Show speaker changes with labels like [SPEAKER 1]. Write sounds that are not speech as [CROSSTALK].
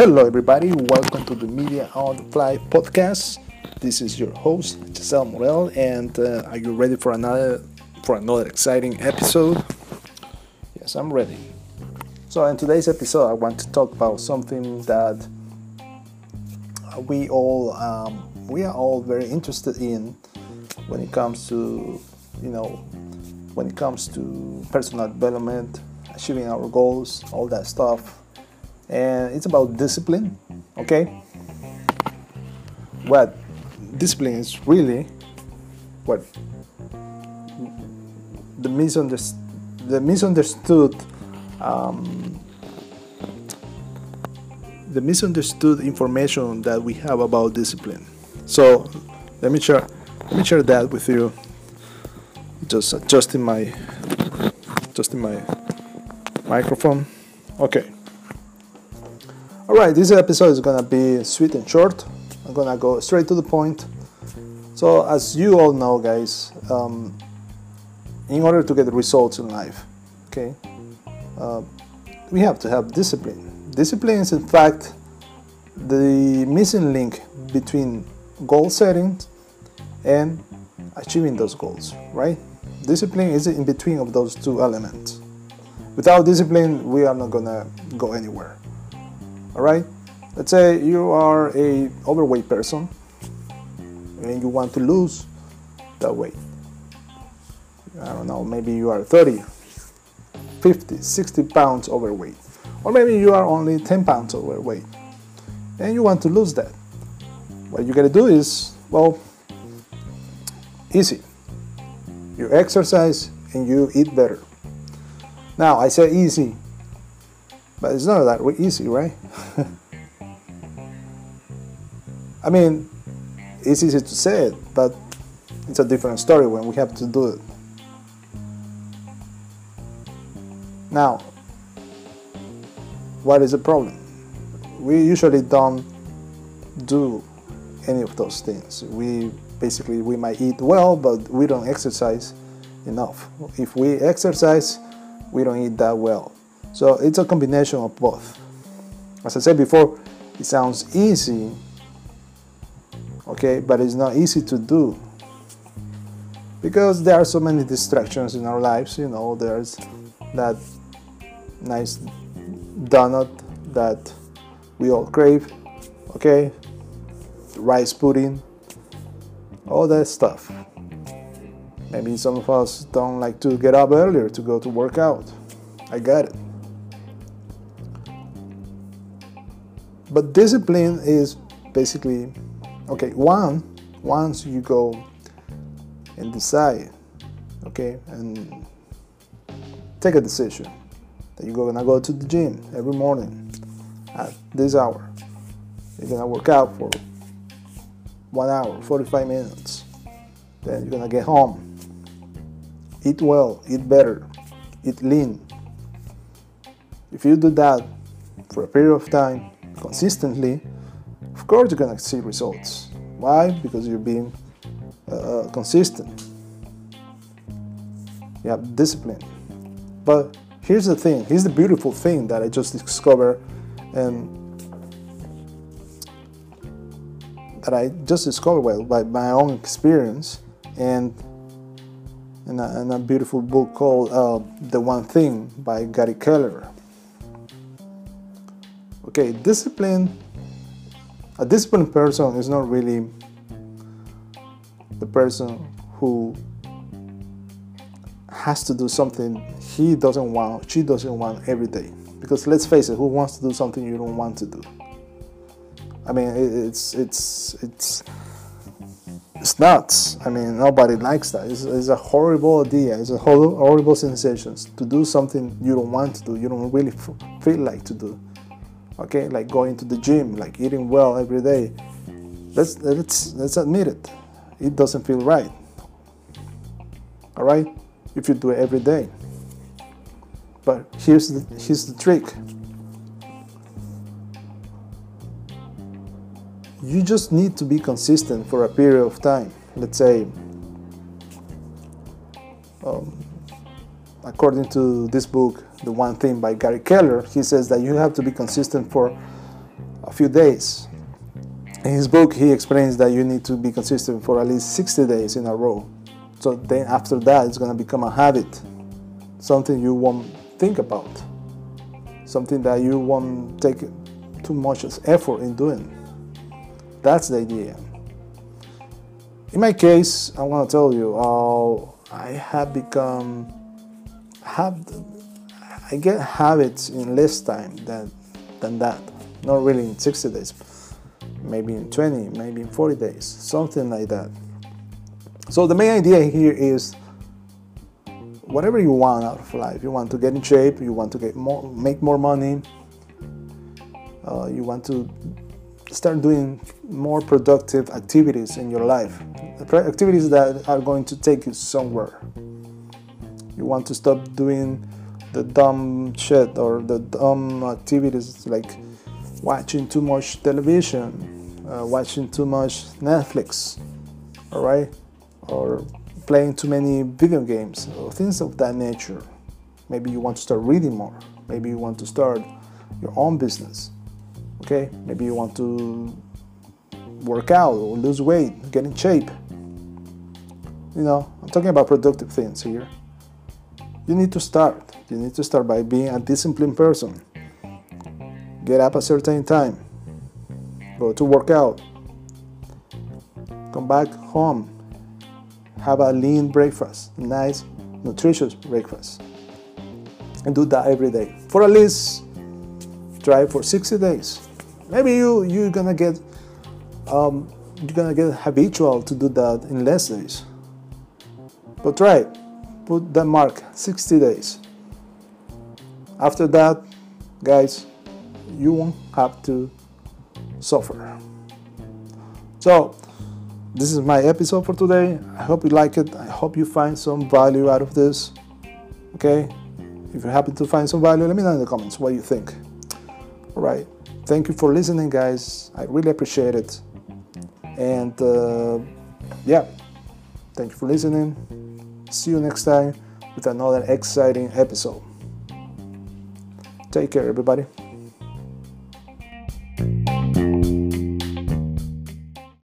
[SPEAKER 1] Hello, everybody. Welcome to the Media on the Fly podcast. This is your host Giselle Morel, and uh, are you ready for another for another exciting episode? Yes, I'm ready. So, in today's episode, I want to talk about something that we all um, we are all very interested in when it comes to you know when it comes to personal development, achieving our goals, all that stuff and it's about discipline okay? What discipline is really what the misunderstood the misunderstood um, the misunderstood information that we have about discipline. So let me share let me share that with you just adjusting my adjusting my microphone. Okay all right, this episode is gonna be sweet and short. I'm gonna go straight to the point. So, as you all know, guys, um, in order to get results in life, okay, uh, we have to have discipline. Discipline is, in fact, the missing link between goal setting and achieving those goals, right? Discipline is in between of those two elements. Without discipline, we are not gonna go anywhere all right? Let's say you are a overweight person and you want to lose that weight. I don't know maybe you are 30 50 60 pounds overweight. Or maybe you are only 10 pounds overweight and you want to lose that. What you got to do is well easy. You exercise and you eat better. Now i say easy but it's not that easy, right? [LAUGHS] I mean, it's easy to say it, but it's a different story when we have to do it. Now, what is the problem? We usually don't do any of those things. We basically we might eat well, but we don't exercise enough. If we exercise, we don't eat that well. So it's a combination of both. As I said before, it sounds easy, okay, but it's not easy to do because there are so many distractions in our lives. You know, there's that nice donut that we all crave, okay, rice pudding, all that stuff. Maybe some of us don't like to get up earlier to go to work out. I get it. But discipline is basically okay one once you go and decide okay and take a decision that you're gonna go to the gym every morning at this hour. You're gonna work out for one hour 45 minutes. Then you're gonna get home eat well eat better eat lean. If you do that for a period of time consistently, of course you're gonna see results. Why? Because you're being uh, uh, consistent. You have discipline. But here's the thing. Here's the beautiful thing that I just discovered, and that I just discovered well by my own experience, and in a, a beautiful book called uh, "The One Thing" by Gary Keller. Okay, discipline. A disciplined person is not really the person who has to do something he doesn't want, she doesn't want every day. Because let's face it, who wants to do something you don't want to do? I mean, it's it's it's it's nuts. I mean, nobody likes that. It's, it's, a horrible idea. It's a horrible sensation to do something you don't want to do. You don't really feel like to do okay like going to the gym like eating well every day. Let's let's let's admit it. It doesn't feel right. All right? If you do it every day. But here's the here's the trick. You just need to be consistent for a period of time. Let's say according to this book, The One Thing by Gary Keller, he says that you have to be consistent for a few days. In his book, he explains that you need to be consistent for at least 60 days in a row. So then after that, it's going to become a habit, something you won't think about, something that you won't take too much effort in doing. That's the idea. In my case, I want to tell you, uh, I have become have I get habits in less time than than that. Not really in 60 days, maybe in 20, maybe in 40 days, something like that. So the main idea here is whatever you want out of life. You want to get in shape. You want to get more, make more money. Uh, you want to start doing more productive activities in your life, activities that are going to take you somewhere. You want to stop doing the dumb shit or the dumb activities like watching too much television, uh, watching too much Netflix, all right, or playing too many video games, or things of that nature. Maybe you want to start reading more. Maybe you want to start your own business. Okay, maybe you want to work out or lose weight, get in shape. You know, I'm talking about productive things here. You need to start. You need to start by being a disciplined person. Get up a certain time. Go to work out. Come back home. Have a lean breakfast, nice, nutritious breakfast. And do that every day. For at least try for 60 days. Maybe you you're gonna get um, you're gonna get habitual to do that in less days. But try it put the mark 60 days. After that, guys, you won't have to suffer. So, this is my episode for today. I hope you like it. I hope you find some value out of this. Okay? If you happen to find some value, let me know in the comments what you think. All right. Thank you for listening, guys. I really appreciate it. And uh, yeah, thank you for listening. See you next time with another exciting episode. Take care, everybody.